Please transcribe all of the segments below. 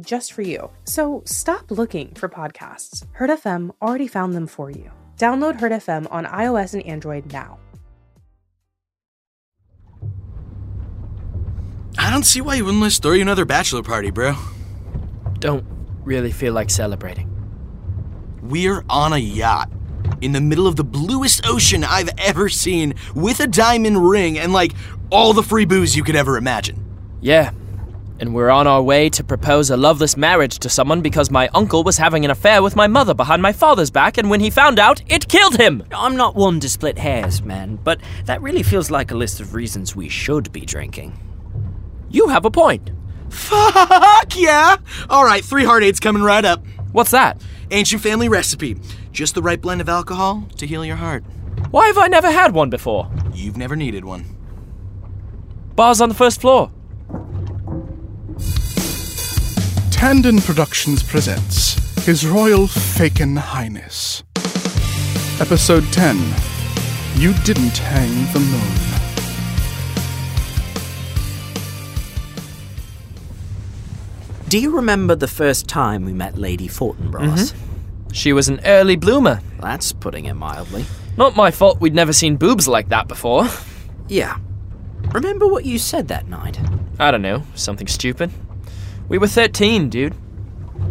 just for you. So stop looking for podcasts. Heard FM already found them for you. Download Heard FM on iOS and Android now. I don't see why you wouldn't let's throw you another bachelor party, bro. Don't really feel like celebrating. We're on a yacht in the middle of the bluest ocean I've ever seen with a diamond ring and like all the free booze you could ever imagine. Yeah. And we're on our way to propose a loveless marriage to someone because my uncle was having an affair with my mother behind my father's back, and when he found out, it killed him! I'm not one to split hairs, man, but that really feels like a list of reasons we should be drinking. You have a point. Fuck yeah! All right, three heart aids coming right up. What's that? Ancient family recipe. Just the right blend of alcohol to heal your heart. Why have I never had one before? You've never needed one. Bars on the first floor. Tandon Productions presents His Royal Faken Highness. Episode 10 You Didn't Hang the Moon. Do you remember the first time we met Lady Fortinbras? Mm-hmm. She was an early bloomer. That's putting it mildly. Not my fault we'd never seen boobs like that before. Yeah. Remember what you said that night? I don't know, something stupid. We were 13, dude.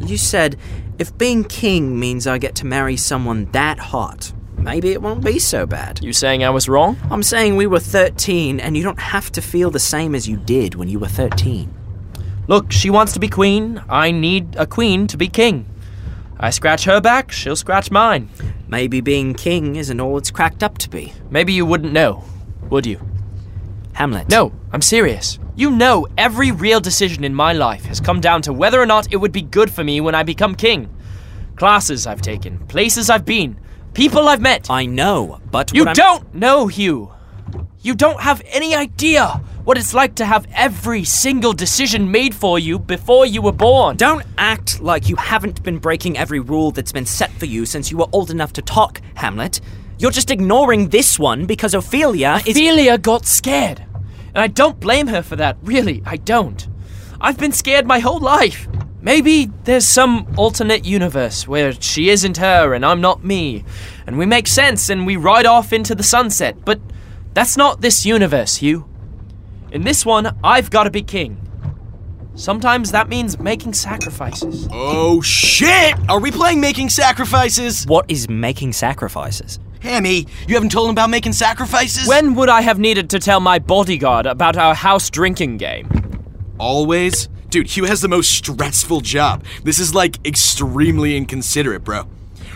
You said, if being king means I get to marry someone that hot, maybe it won't be so bad. You saying I was wrong? I'm saying we were 13 and you don't have to feel the same as you did when you were 13. Look, she wants to be queen. I need a queen to be king. I scratch her back, she'll scratch mine. Maybe being king isn't all it's cracked up to be. Maybe you wouldn't know, would you? Hamlet. No, I'm serious. You know, every real decision in my life has come down to whether or not it would be good for me when I become king. Classes I've taken, places I've been, people I've met. I know, but You don't know, Hugh. You don't have any idea what it's like to have every single decision made for you before you were born. Don't act like you haven't been breaking every rule that's been set for you since you were old enough to talk, Hamlet. You're just ignoring this one because Ophelia is. Ophelia got scared. And I don't blame her for that, really, I don't. I've been scared my whole life. Maybe there's some alternate universe where she isn't her and I'm not me, and we make sense and we ride off into the sunset, but that's not this universe, Hugh. In this one, I've got to be king. Sometimes that means making sacrifices. Oh shit! Are we playing making sacrifices? What is making sacrifices? Hammy, you haven't told him about making sacrifices? When would I have needed to tell my bodyguard about our house drinking game? Always? Dude, Hugh has the most stressful job. This is like extremely inconsiderate, bro.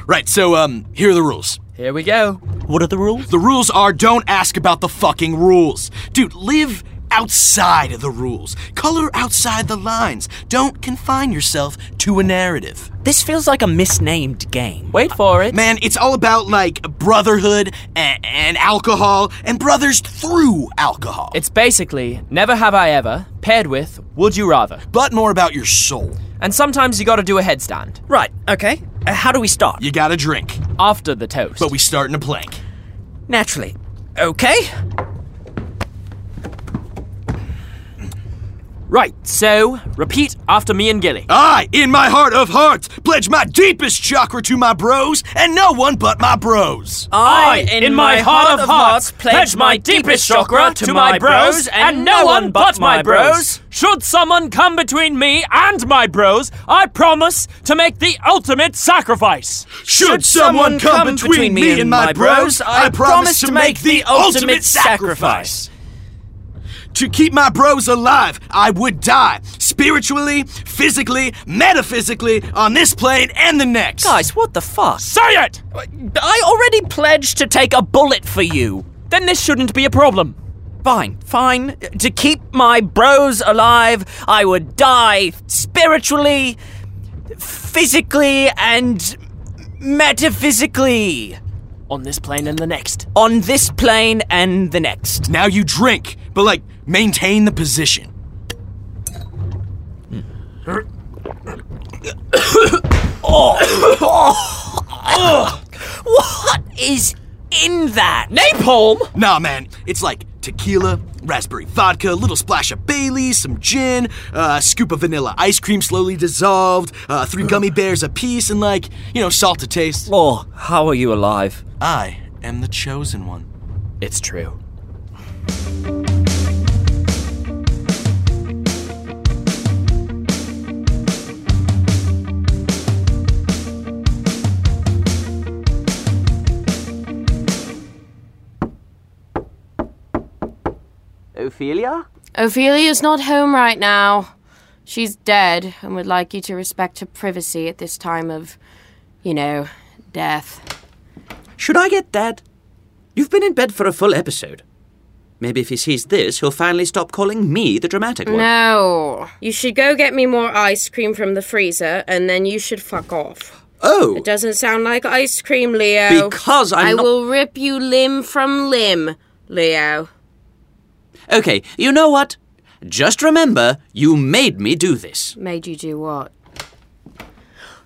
Right, so um, here are the rules. Here we go. What are the rules? The rules are don't ask about the fucking rules. Dude, live outside of the rules. Color outside the lines. Don't confine yourself to a narrative. This feels like a misnamed game. Wait for it. Man, it's all about like brotherhood and, and alcohol and brothers through alcohol. It's basically never have I ever paired with would you rather. but more about your soul. And sometimes you gotta do a headstand Right, okay. Uh, how do we start? You gotta drink, after the toast. but we start in a plank. Naturally. Okay. Right, so repeat after me and Gilly. I, in my heart of hearts, pledge my deepest chakra to my bros and no one but my bros. I, in my heart of hearts, pledge my deepest chakra to my bros and no one but my bros. Should someone come between me and my bros, I promise to make the ultimate sacrifice. Should someone come between me and my bros, I promise to make the ultimate sacrifice. To keep my bros alive, I would die. Spiritually, physically, metaphysically, on this plane and the next. Guys, what the fuck? Say it! I already pledged to take a bullet for you. Then this shouldn't be a problem. Fine, fine. To keep my bros alive, I would die spiritually, physically, and metaphysically. On this plane and the next. On this plane and the next. Now you drink, but like maintain the position. oh. What is in that? Napalm! Nah, man, it's like tequila, raspberry vodka, a little splash of Bailey's, some gin, uh, a scoop of vanilla ice cream slowly dissolved, uh, three gummy bears apiece, and like, you know, salt to taste. Oh, how are you alive? I am the chosen one. It's true. Ophelia? Ophelia's not home right now. She's dead and would like you to respect her privacy at this time of, you know, death. Should I get Dad? You've been in bed for a full episode. Maybe if he sees this, he'll finally stop calling me the dramatic one. No. You should go get me more ice cream from the freezer and then you should fuck off. Oh, It doesn't sound like ice cream, Leo. because I'm I not. will rip you limb from limb, Leo. Okay, you know what? Just remember, you made me do this. Made you do what?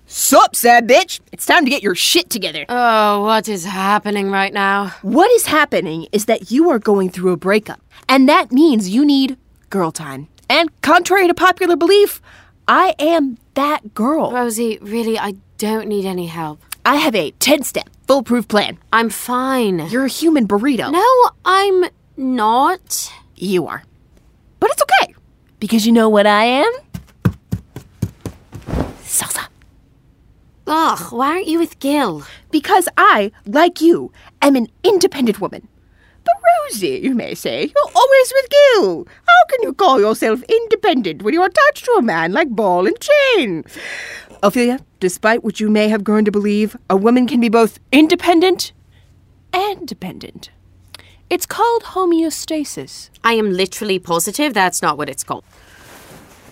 Sup, sad bitch? It's time to get your shit together. Oh, what is happening right now? What is happening is that you are going through a breakup, and that means you need girl time. And contrary to popular belief, I am that girl. Rosie, really, I don't need any help. I have a 10 step foolproof plan. I'm fine. You're a human burrito. No, I'm not. You are. But it's okay, because you know what I am? Salsa. Ugh, why aren't you with Gil? Because I, like you, am an independent woman. But Rosie, you may say, you're always with Gil. How can you call yourself independent when you're attached to a man like ball and chain? Ophelia, despite what you may have grown to believe, a woman can be both independent and dependent. It's called homeostasis. I am literally positive that's not what it's called.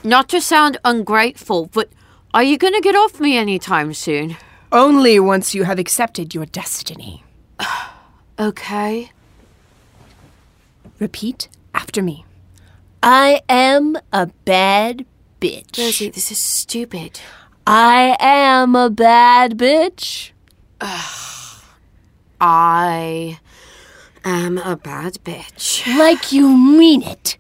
Not to sound ungrateful, but are you gonna get off me anytime soon? Only once you have accepted your destiny. Okay. Repeat after me. I am a bad bitch. Rosie, this is stupid. I am a bad bitch. I am a bad bitch. Like you mean it.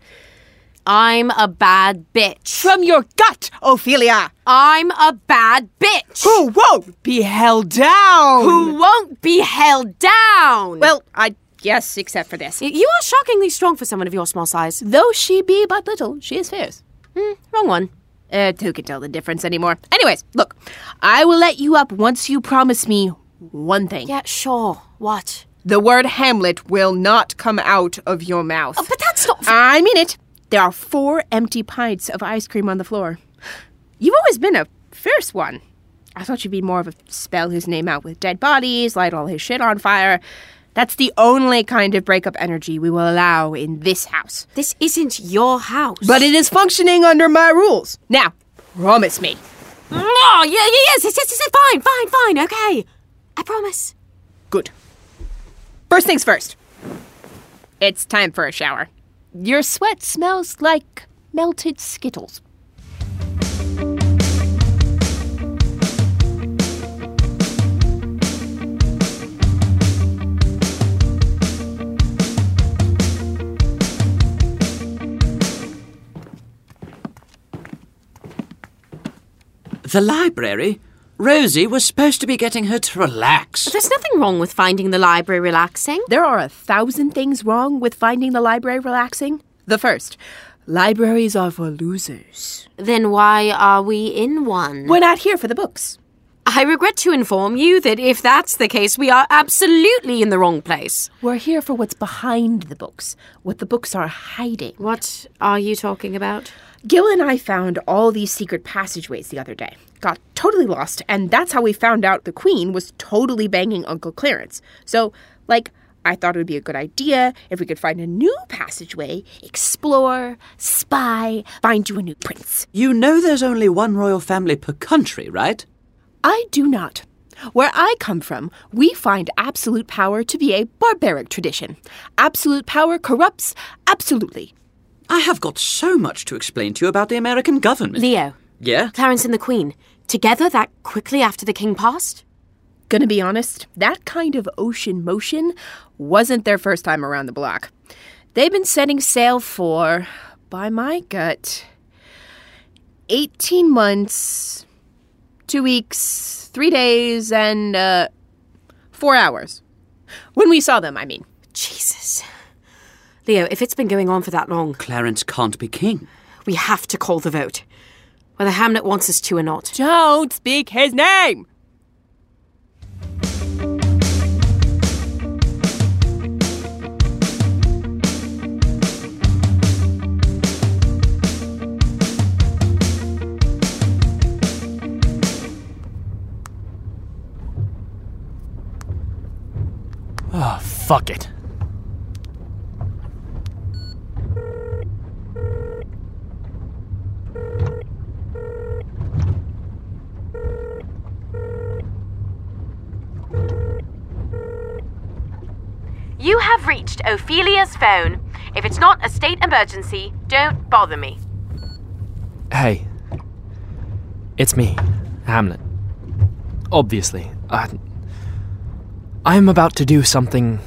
I'm a bad bitch. From your gut, Ophelia. I'm a bad bitch. Who won't be held down? Who won't be held down? Well, I guess, except for this. You are shockingly strong for someone of your small size. Though she be but little, she is fierce. Hmm, wrong one. Uh, who can tell the difference anymore? Anyways, look, I will let you up once you promise me one thing. Yeah, sure. What? The word Hamlet will not come out of your mouth. Oh, but that's not. I mean it. There are four empty pints of ice cream on the floor. You've always been a fierce one. I thought you'd be more of a spell his name out with dead bodies, light all his shit on fire. That's the only kind of breakup energy we will allow in this house. this isn't your house. But it is functioning under my rules. Now, promise me. Oh, yeah, yeah, yes, yes, yes, yes, fine, fine, fine, okay. I promise. Good. First things first. It's time for a shower. Your sweat smells like melted Skittles. The library? Rosie was supposed to be getting her to relax. There's nothing wrong with finding the library relaxing. There are a thousand things wrong with finding the library relaxing. The first, libraries are for losers. Then why are we in one? We're not here for the books. I regret to inform you that if that's the case, we are absolutely in the wrong place. We're here for what's behind the books, what the books are hiding. What are you talking about? Gil and I found all these secret passageways the other day. Got totally lost, and that's how we found out the Queen was totally banging Uncle Clarence. So, like, I thought it would be a good idea if we could find a new passageway, explore, spy, find you a new prince. You know there's only one royal family per country, right? I do not. Where I come from, we find absolute power to be a barbaric tradition. Absolute power corrupts absolutely. I have got so much to explain to you about the American government. Leo, yeah? Clarence and the Queen, together that quickly after the king passed? Gonna be honest, that kind of ocean motion wasn't their first time around the block. They've been setting sail for, by my gut, 18 months, two weeks, three days, and uh, four hours. When we saw them, I mean. Jesus. Leo, if it's been going on for that long, Clarence can't be king. we have to call the vote. Whether Hamlet wants us to or not. Don't speak his name! Oh, fuck it. You have reached Ophelia's phone. If it's not a state emergency, don't bother me. Hey. It's me, Hamlet. Obviously, I. I'm about to do something.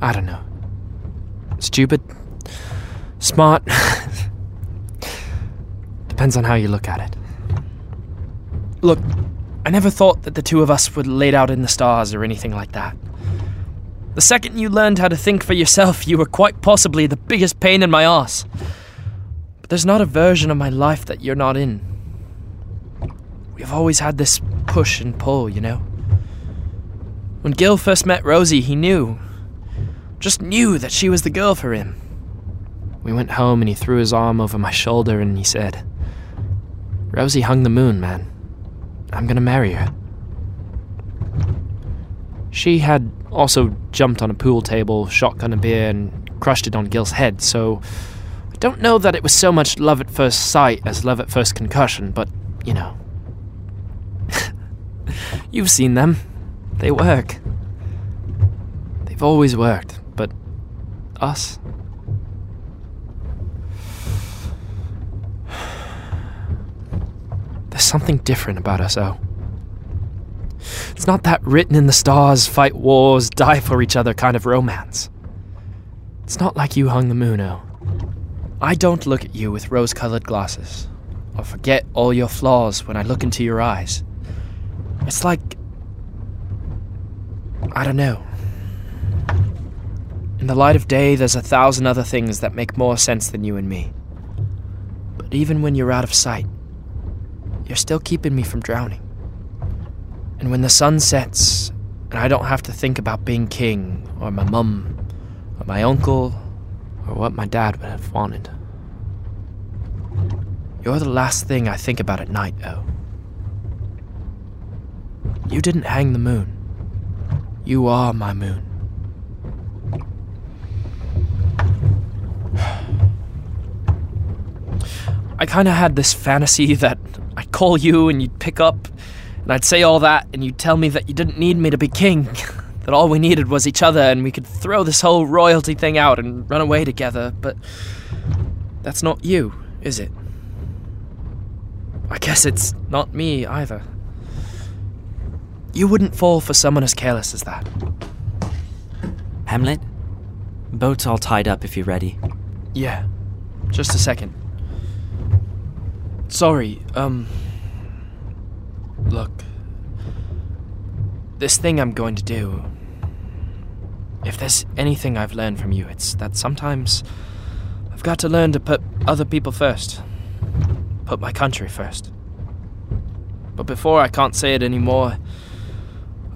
I don't know. Stupid? Smart? Depends on how you look at it. Look, I never thought that the two of us would laid out in the stars or anything like that. The second you learned how to think for yourself, you were quite possibly the biggest pain in my ass. But there's not a version of my life that you're not in. We've always had this push and pull, you know? When Gil first met Rosie, he knew. Just knew that she was the girl for him. We went home and he threw his arm over my shoulder and he said, Rosie hung the moon, man. I'm gonna marry her. She had also jumped on a pool table, shotgun a beer, and crushed it on Gil's head, so I don't know that it was so much love at first sight as love at first concussion, but, you know. You've seen them. They work. They've always worked, but us? There's something different about us, oh. It's not that written in the stars, fight wars, die for each other kind of romance. It's not like you hung the moon, oh. I don't look at you with rose colored glasses, or forget all your flaws when I look into your eyes. It's like. I don't know. In the light of day, there's a thousand other things that make more sense than you and me. But even when you're out of sight, you're still keeping me from drowning. And when the sun sets, and I don't have to think about being king, or my mum, or my uncle, or what my dad would have wanted, you're the last thing I think about at night, oh. You didn't hang the moon. You are my moon. I kind of had this fantasy that I'd call you and you'd pick up, and I'd say all that, and you'd tell me that you didn't need me to be king, that all we needed was each other, and we could throw this whole royalty thing out and run away together, but that's not you, is it? I guess it's not me either. You wouldn't fall for someone as careless as that. Hamlet? Boat's all tied up if you're ready. Yeah. Just a second. Sorry, um. Look. This thing I'm going to do. If there's anything I've learned from you, it's that sometimes I've got to learn to put other people first. Put my country first. But before I can't say it anymore,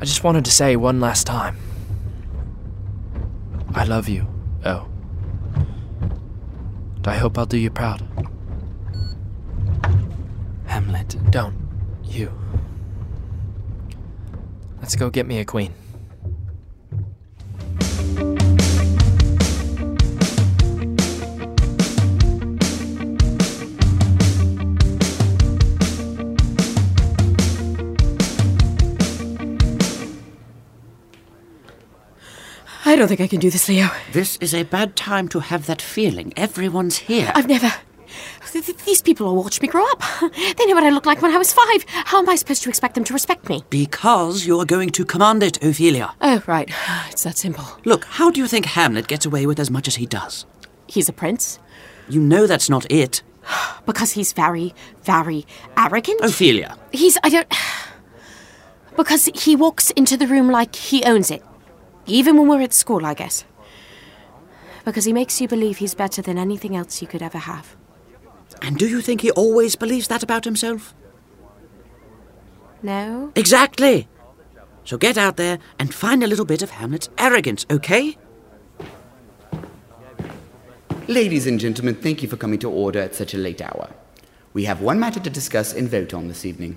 I just wanted to say one last time I love you, oh. And I hope I'll do you proud. Hamlet. Don't. You. Let's go get me a queen. I don't think I can do this, Leo. This is a bad time to have that feeling. Everyone's here. I've never th- th- These people all watched me grow up. They know what I looked like when I was five. How am I supposed to expect them to respect me? Because you're going to command it, Ophelia. Oh, right. It's that simple. Look, how do you think Hamlet gets away with as much as he does? He's a prince. You know that's not it. Because he's very, very arrogant. Ophelia. He's. I don't. Because he walks into the room like he owns it. Even when we're at school, I guess. Because he makes you believe he's better than anything else you could ever have. And do you think he always believes that about himself? No? Exactly. So get out there and find a little bit of Hamlet's arrogance, okay? Ladies and gentlemen, thank you for coming to order at such a late hour. We have one matter to discuss and vote on this evening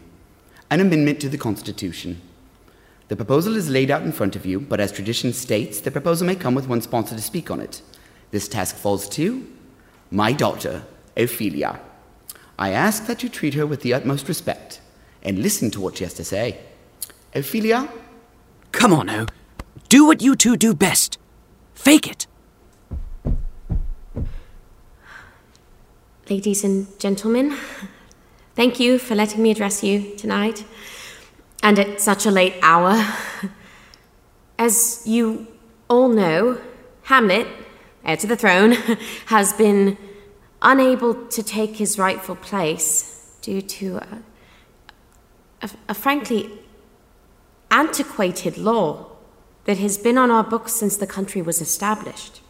an amendment to the Constitution. The proposal is laid out in front of you, but as tradition states, the proposal may come with one sponsor to speak on it. This task falls to my daughter, Ophelia. I ask that you treat her with the utmost respect and listen to what she has to say. Ophelia? Come on, O. Do what you two do best. Fake it. Ladies and gentlemen, thank you for letting me address you tonight, and at such a late hour. As you all know, Hamlet, heir to the throne, has been unable to take his rightful place due to a, a, a frankly antiquated law that has been on our books since the country was established.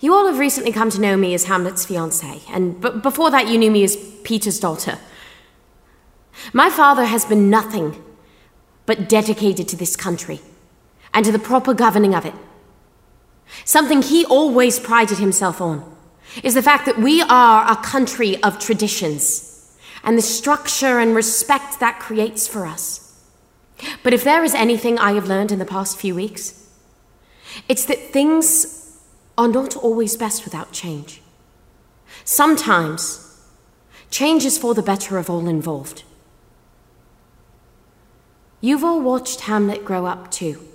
You all have recently come to know me as Hamlet's fiancée, and b- before that, you knew me as Peter's daughter. My father has been nothing but dedicated to this country and to the proper governing of it. Something he always prided himself on is the fact that we are a country of traditions and the structure and respect that creates for us. But if there is anything I have learned in the past few weeks, it's that things are not always best without change. Sometimes, change is for the better of all involved. You've all watched Hamlet grow up too.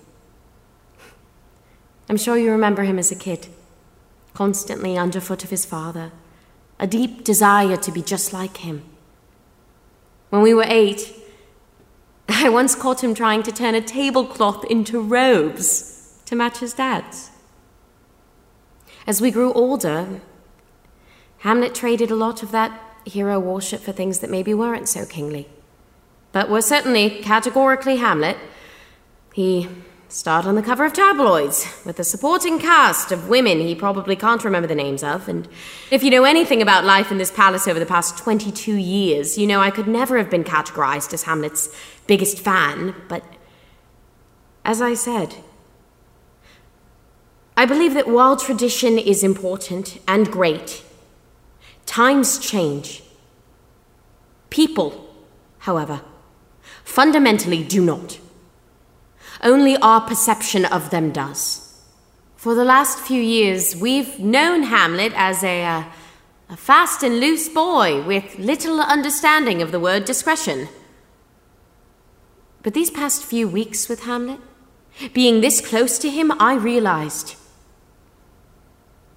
I'm sure you remember him as a kid, constantly underfoot of his father, a deep desire to be just like him. When we were eight, I once caught him trying to turn a tablecloth into robes to match his dad's. As we grew older, Hamlet traded a lot of that hero worship for things that maybe weren't so kingly, but were certainly categorically Hamlet. He starred on the cover of tabloids with a supporting cast of women he probably can't remember the names of, and if you know anything about life in this palace over the past 22 years, you know I could never have been categorized as Hamlet's biggest fan, but as I said, I believe that while tradition is important and great, times change. People, however, fundamentally do not. Only our perception of them does. For the last few years, we've known Hamlet as a, uh, a fast and loose boy with little understanding of the word discretion. But these past few weeks with Hamlet, being this close to him, I realized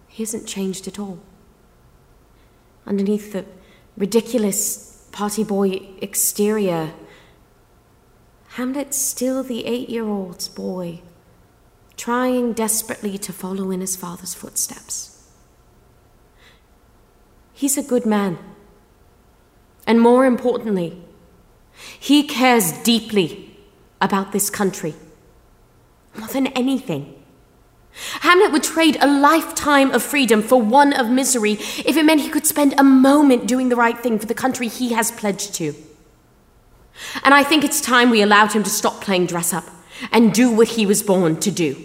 he hasn't changed at all. Underneath the ridiculous party boy exterior, Hamlet's still the eight year old's boy, trying desperately to follow in his father's footsteps. He's a good man. And more importantly, he cares deeply about this country. More than anything. Hamlet would trade a lifetime of freedom for one of misery if it meant he could spend a moment doing the right thing for the country he has pledged to. And I think it's time we allowed him to stop playing dress up and do what he was born to do.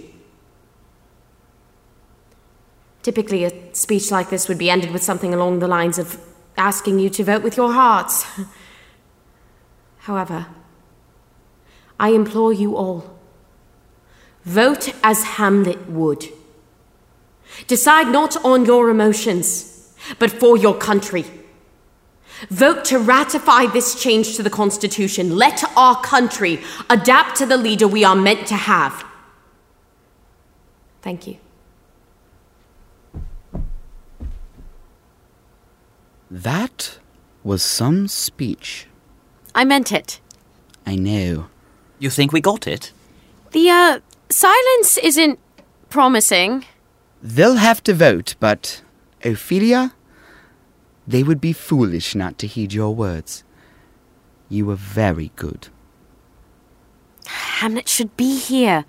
Typically, a speech like this would be ended with something along the lines of asking you to vote with your hearts. However, I implore you all vote as Hamlet would. Decide not on your emotions, but for your country. Vote to ratify this change to the Constitution. Let our country adapt to the leader we are meant to have. Thank you. That was some speech. I meant it. I know. You think we got it? The, uh, silence isn't promising. They'll have to vote, but Ophelia, they would be foolish not to heed your words. You were very good. Hamlet should be here.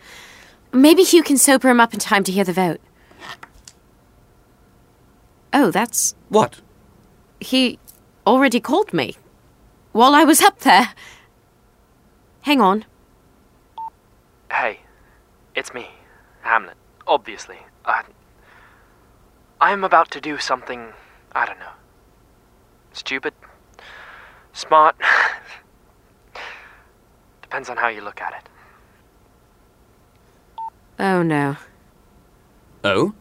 Maybe Hugh can sober him up in time to hear the vote. Oh, that's. What? He already called me. While I was up there. Hang on. Hey, it's me, Hamlet. Obviously. I. I'm about to do something. I don't know. Stupid. Smart. Depends on how you look at it. Oh no. Oh?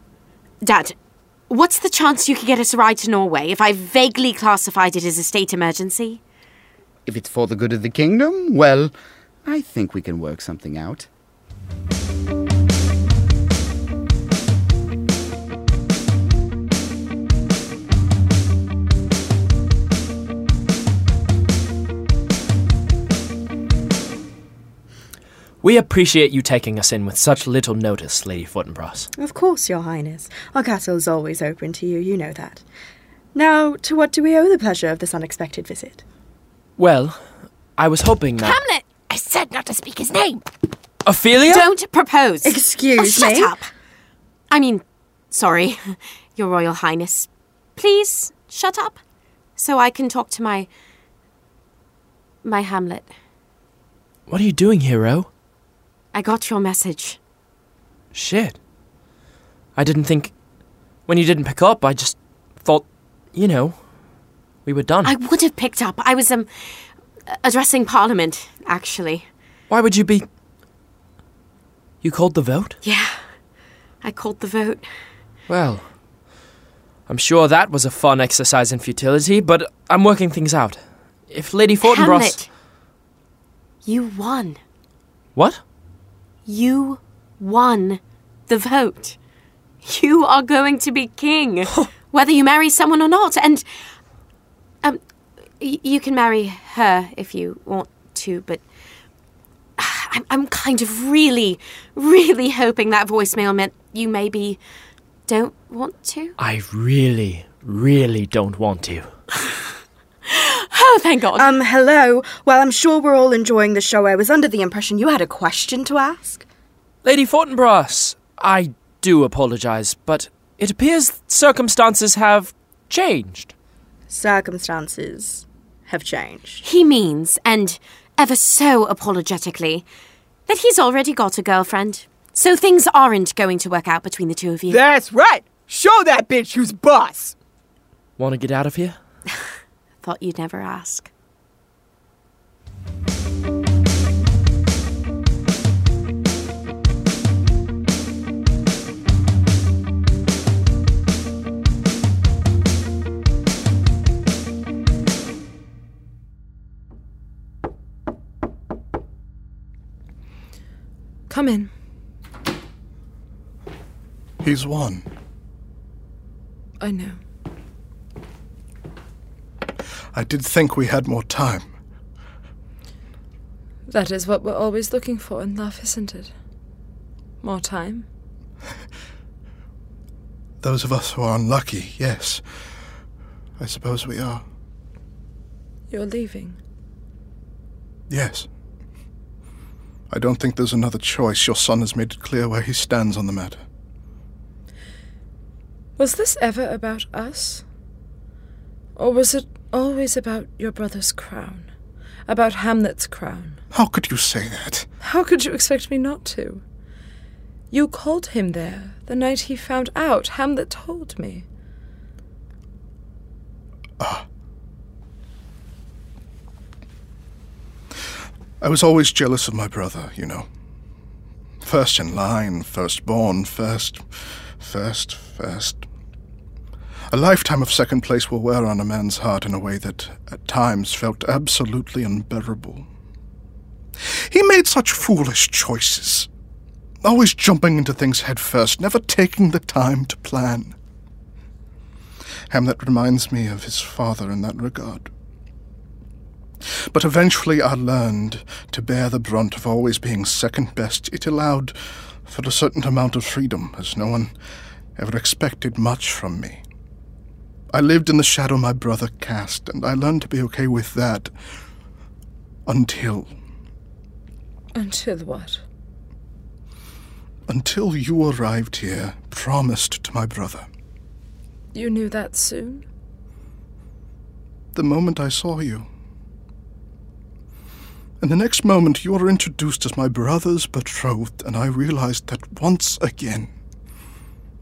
Dad, what's the chance you could get us a ride to Norway if I vaguely classified it as a state emergency? If it's for the good of the kingdom, well, I think we can work something out. We appreciate you taking us in with such little notice, Lady Fortinbras. Of course, Your Highness. Our castle is always open to you, you know that. Now, to what do we owe the pleasure of this unexpected visit? Well, I was hoping that. Hamlet! I said not to speak his name. Ophelia? Don't propose. Excuse Oh, me. shut up. I mean, sorry, Your Royal Highness. Please shut up so I can talk to my. my Hamlet. What are you doing, hero? Oh? I got your message. Shit. I didn't think. When you didn't pick up, I just thought, you know, we were done. I would have picked up. I was, um, addressing Parliament, actually. Why would you be. You called the vote? Yeah, I called the vote. Well, I'm sure that was a fun exercise in futility, but I'm working things out. If Lady Fortinbras. Hamlet, you won. What? You won the vote. You are going to be king, whether you marry someone or not. And um, y- you can marry her if you want to, but I'm, I'm kind of really, really hoping that voicemail meant you maybe don't want to. I really, really don't want to. Oh, thank God. Um, hello. Well, I'm sure we're all enjoying the show. I was under the impression you had a question to ask. Lady Fortinbras, I do apologize, but it appears circumstances have changed. Circumstances have changed. he means, and ever so apologetically, that he's already got a girlfriend. So things aren't going to work out between the two of you. That's right. Show that bitch who's boss. Want to get out of here? Thought you'd never ask. Come in. He's won. I know. I did think we had more time. That is what we're always looking for in love, isn't it? More time? Those of us who are unlucky, yes. I suppose we are. You're leaving. Yes. I don't think there's another choice. Your son has made it clear where he stands on the matter. Was this ever about us? Or was it always about your brother's crown? About Hamlet's crown? How could you say that? How could you expect me not to? You called him there the night he found out. Hamlet told me. Ah. I was always jealous of my brother, you know. First in line, first born, first, first, first. A lifetime of second place will wear on a man's heart in a way that at times felt absolutely unbearable. He made such foolish choices. always jumping into things headfirst, never taking the time to plan. Hamlet reminds me of his father in that regard. But eventually I learned to bear the brunt of always being second best. It allowed for a certain amount of freedom, as no one ever expected much from me. I lived in the shadow my brother cast, and I learned to be okay with that until. Until what? Until you arrived here, promised to my brother. You knew that soon? The moment I saw you. And the next moment you were introduced as my brother's betrothed, and I realized that once again,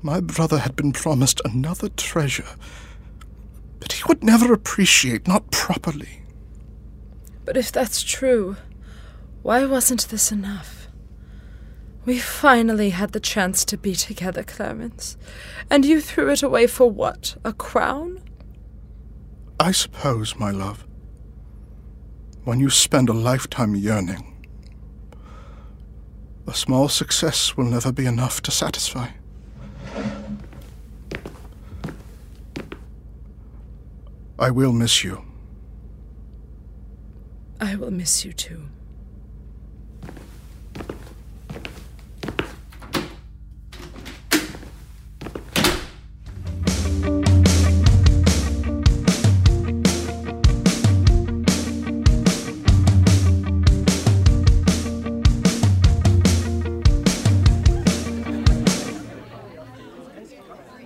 my brother had been promised another treasure that he would never appreciate, not properly. But if that's true, why wasn't this enough? We finally had the chance to be together, Clarence. And you threw it away for what? A crown? I suppose, my love, when you spend a lifetime yearning, a small success will never be enough to satisfy. I will miss you. I will miss you too.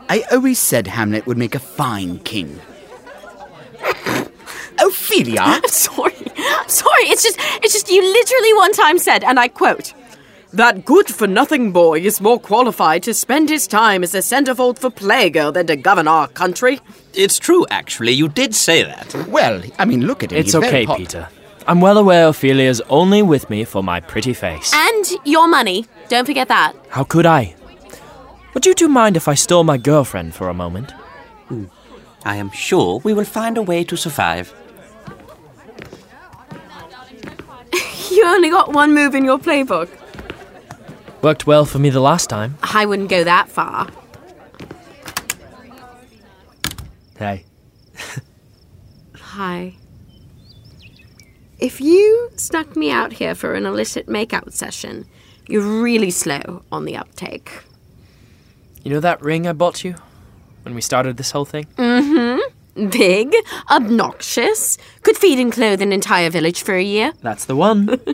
I always said Hamlet would make a fine king. Ophelia? I'm sorry. I'm sorry. It's just it's just you literally one time said, and I quote, That good for nothing boy is more qualified to spend his time as a centerfold for Playgirl than to govern our country. It's true, actually. You did say that. Well, I mean, look at him. It's He's okay, hot. Peter. I'm well aware Ophelia's only with me for my pretty face. and your money. Don't forget that. How could I? Would you two mind if I stole my girlfriend for a moment? Hmm. I am sure we will find a way to survive. You only got one move in your playbook. Worked well for me the last time. I wouldn't go that far. Hey. Hi. If you snuck me out here for an illicit makeout session, you're really slow on the uptake. You know that ring I bought you when we started this whole thing? Mm-hmm. Big, obnoxious, could feed and clothe an entire village for a year. That's the one.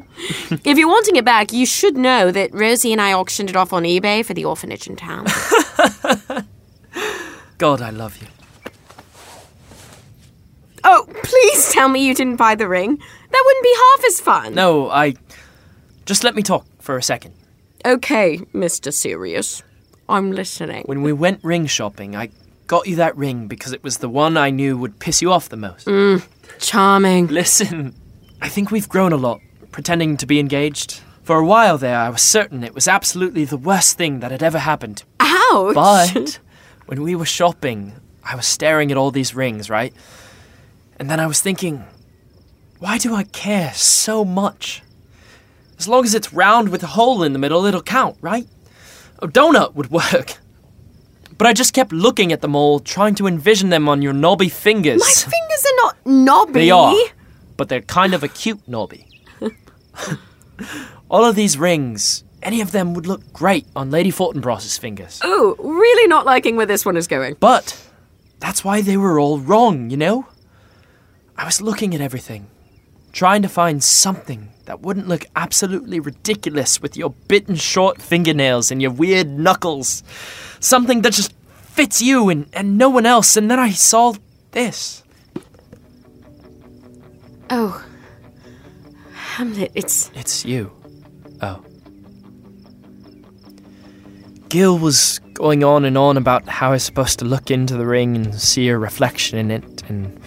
If you're wanting it back, you should know that Rosie and I auctioned it off on eBay for the orphanage in town. God, I love you. oh, please tell me you didn't buy the ring. That wouldn't be half as fun. No, I. Just let me talk for a second. Okay, Mr. Serious. I'm listening. When we went ring shopping, I got you that ring because it was the one I knew would piss you off the most. Mm, charming. Listen, I think we've grown a lot, pretending to be engaged. For a while there, I was certain it was absolutely the worst thing that had ever happened. Ouch! But when we were shopping, I was staring at all these rings, right? And then I was thinking, why do I care so much? As long as it's round with a hole in the middle, it'll count, right? A donut would work. But I just kept looking at them all, trying to envision them on your knobby fingers. My fingers are not knobby. They are, but they're kind of a cute knobby. all of these rings, any of them would look great on Lady Fortinbras's fingers. Oh, really not liking where this one is going. But that's why they were all wrong, you know? I was looking at everything, trying to find something that wouldn't look absolutely ridiculous with your bitten short fingernails and your weird knuckles. Something that just fits you and, and no one else. And then I saw this. Oh. Hamlet, it's. It's you. Oh. Gil was going on and on about how I was supposed to look into the ring and see a reflection in it, and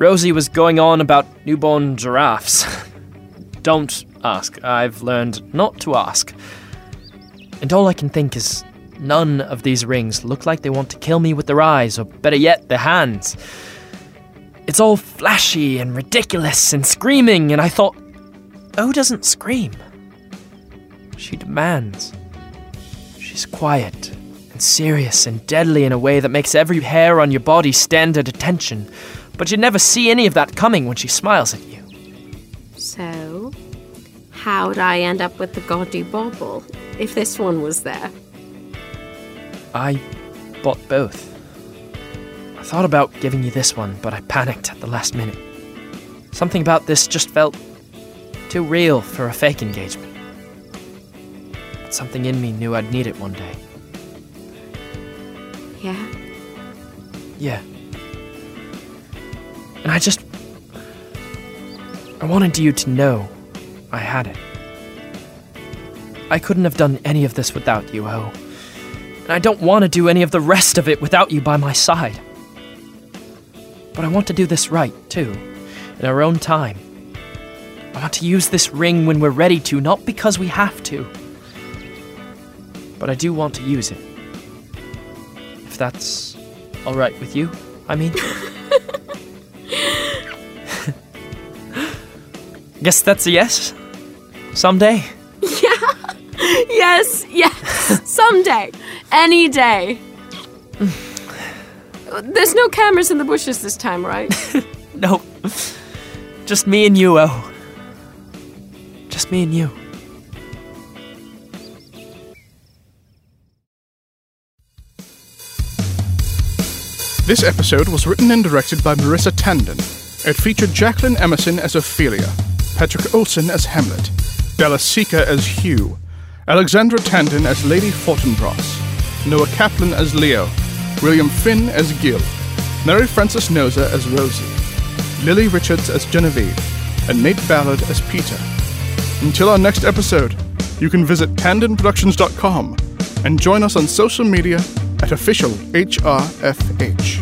Rosie was going on about newborn giraffes. Don't ask. I've learned not to ask. And all I can think is none of these rings look like they want to kill me with their eyes, or better yet, their hands. It's all flashy and ridiculous and screaming, and I thought, Oh doesn't scream. She demands. She's quiet and serious and deadly in a way that makes every hair on your body stand at attention, but you never see any of that coming when she smiles at you. So, how'd I end up with the gaudy bauble if this one was there? I bought both. I thought about giving you this one, but I panicked at the last minute. Something about this just felt too real for a fake engagement. But something in me knew I'd need it one day. Yeah? Yeah. And I just. I wanted you to know I had it. I couldn't have done any of this without you, Oh. And I don't want to do any of the rest of it without you by my side. But I want to do this right, too, in our own time. I want to use this ring when we're ready to, not because we have to. But I do want to use it. If that's alright with you, I mean. Guess that's a yes? Someday? Yeah. yes, yes. Someday. Any day. There's no cameras in the bushes this time, right? Nope. Just me and you, Oh. Just me and you. This episode was written and directed by Marissa Tandon. It featured Jacqueline Emerson as Ophelia, Patrick Olsen as Hamlet, Bella Sika as Hugh, Alexandra Tandon as Lady Fortinbras, Noah Kaplan as Leo, William Finn as Gil, Mary Frances Noza as Rosie, Lily Richards as Genevieve, and Nate Ballard as Peter. Until our next episode, you can visit tandonproductions.com and join us on social media at official HRFH.